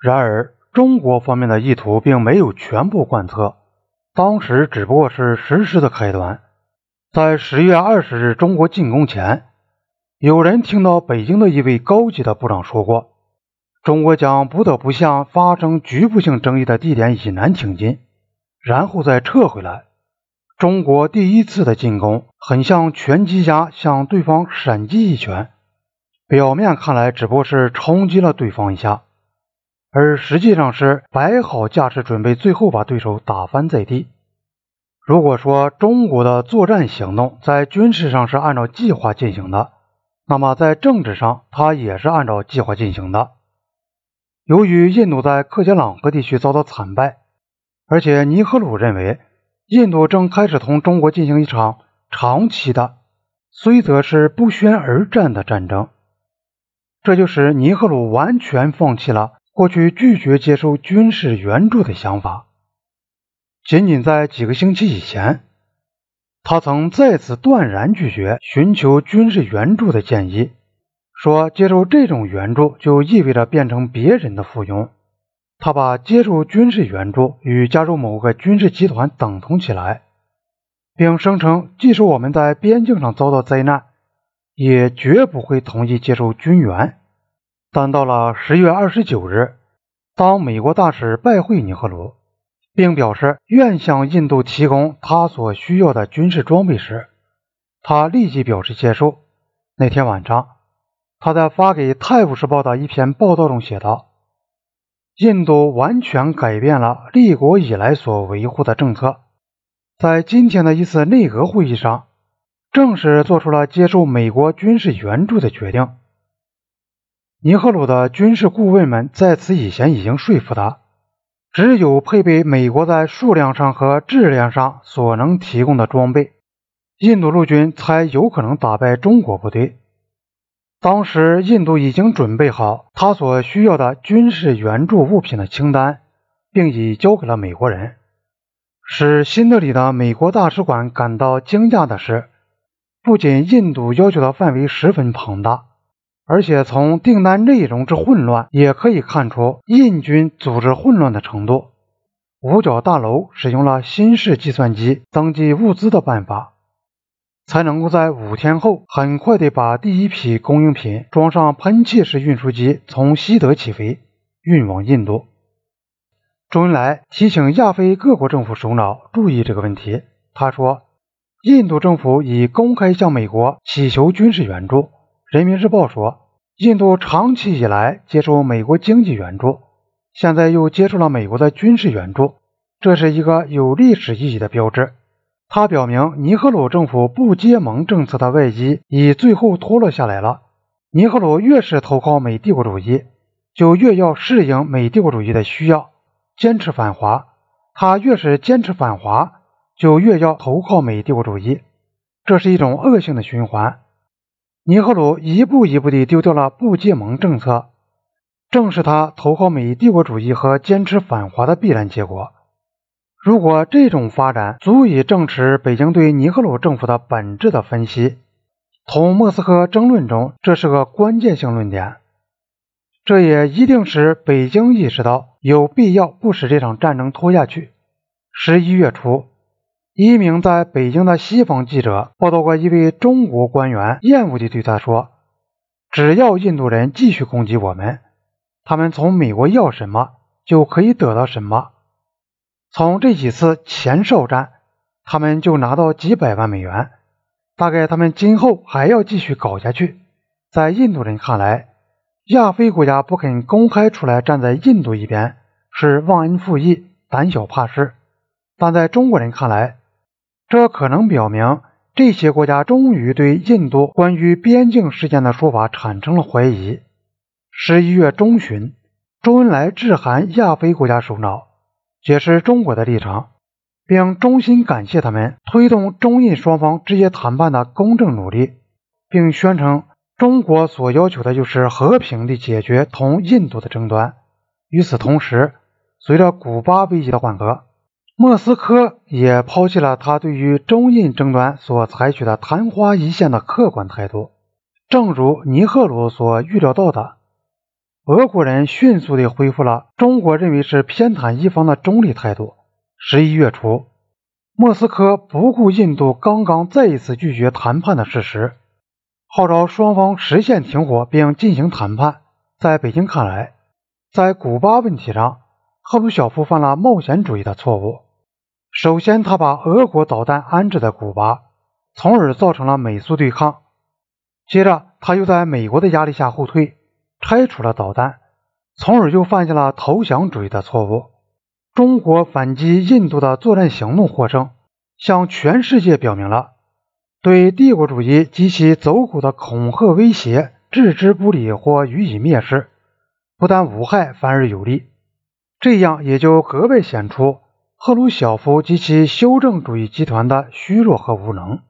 然而，中国方面的意图并没有全部贯彻，当时只不过是实施的开端。在十月二十日中国进攻前，有人听到北京的一位高级的部长说过，中国将不得不向发生局部性争议的地点以南挺进，然后再撤回来。中国第一次的进攻很像拳击家向对方闪击一拳，表面看来只不过是冲击了对方一下。而实际上是摆好架势，准备最后把对手打翻在地。如果说中国的作战行动在军事上是按照计划进行的，那么在政治上它也是按照计划进行的。由于印度在克杰朗河地区遭到惨败，而且尼赫鲁认为印度正开始同中国进行一场长期的，虽则是不宣而战的战争，这就使尼赫鲁完全放弃了。过去拒绝接受军事援助的想法，仅仅在几个星期以前，他曾再次断然拒绝寻求军事援助的建议，说接受这种援助就意味着变成别人的附庸。他把接受军事援助与加入某个军事集团等同起来，并声称，即使我们在边境上遭到灾难，也绝不会同意接受军援。但到了十月二十九日，当美国大使拜会尼赫鲁，并表示愿向印度提供他所需要的军事装备时，他立即表示接受。那天晚上，他在发给《泰晤士报》的一篇报道中写道：“印度完全改变了立国以来所维护的政策，在今天的一次内阁会议上，正式做出了接受美国军事援助的决定。”尼赫鲁的军事顾问们在此以前已经说服他，只有配备美国在数量上和质量上所能提供的装备，印度陆军才有可能打败中国部队。当时，印度已经准备好他所需要的军事援助物品的清单，并已交给了美国人。使新德里的美国大使馆感到惊讶的是，不仅印度要求的范围十分庞大。而且从订单内容之混乱也可以看出印军组织混乱的程度。五角大楼使用了新式计算机登记物资的办法，才能够在五天后很快地把第一批供应品装上喷气式运输机，从西德起飞，运往印度。周恩来提醒亚非各国政府首脑注意这个问题。他说：“印度政府已公开向美国祈求军事援助。”人民日报说，印度长期以来接受美国经济援助，现在又接受了美国的军事援助，这是一个有历史意义的标志。它表明尼赫鲁政府不结盟政策的外衣已最后脱落下来了。尼赫鲁越是投靠美帝国主义，就越要适应美帝国主义的需要，坚持反华；他越是坚持反华，就越要投靠美帝国主义，这是一种恶性的循环。尼赫鲁一步一步地丢掉了不结盟政策，正是他投靠美帝国主义和坚持反华的必然结果。如果这种发展足以证实北京对尼赫鲁政府的本质的分析，同莫斯科争论中，这是个关键性论点。这也一定使北京意识到有必要不使这场战争拖下去。十一月初。一名在北京的西方记者报道过一位中国官员厌恶地对他说：“只要印度人继续攻击我们，他们从美国要什么就可以得到什么。从这几次前哨战，他们就拿到几百万美元。大概他们今后还要继续搞下去。在印度人看来，亚非国家不肯公开出来站在印度一边，是忘恩负义、胆小怕事；但在中国人看来，这可能表明，这些国家终于对印度关于边境事件的说法产生了怀疑。十一月中旬，周恩来致函亚非国家首脑，解释中国的立场，并衷心感谢他们推动中印双方直接谈判的公正努力，并宣称中国所要求的就是和平地解决同印度的争端。与此同时，随着古巴危机的缓和。莫斯科也抛弃了他对于中印争端所采取的昙花一现的客观态度。正如尼赫鲁所预料到的，俄国人迅速地恢复了中国认为是偏袒一方的中立态度。十一月初，莫斯科不顾印度刚刚再一次拒绝谈判的事实，号召双方实现停火并进行谈判。在北京看来，在古巴问题上，赫鲁晓夫犯了冒险主义的错误。首先，他把俄国导弹安置在古巴，从而造成了美苏对抗。接着，他又在美国的压力下后退，拆除了导弹，从而又犯下了投降主义的错误。中国反击印度的作战行动获胜，向全世界表明了对帝国主义及其走狗的恐吓威胁置之不理或予以蔑视，不但无害，反而有利。这样也就格外显出赫鲁晓夫及其修正主义集团的虚弱和无能。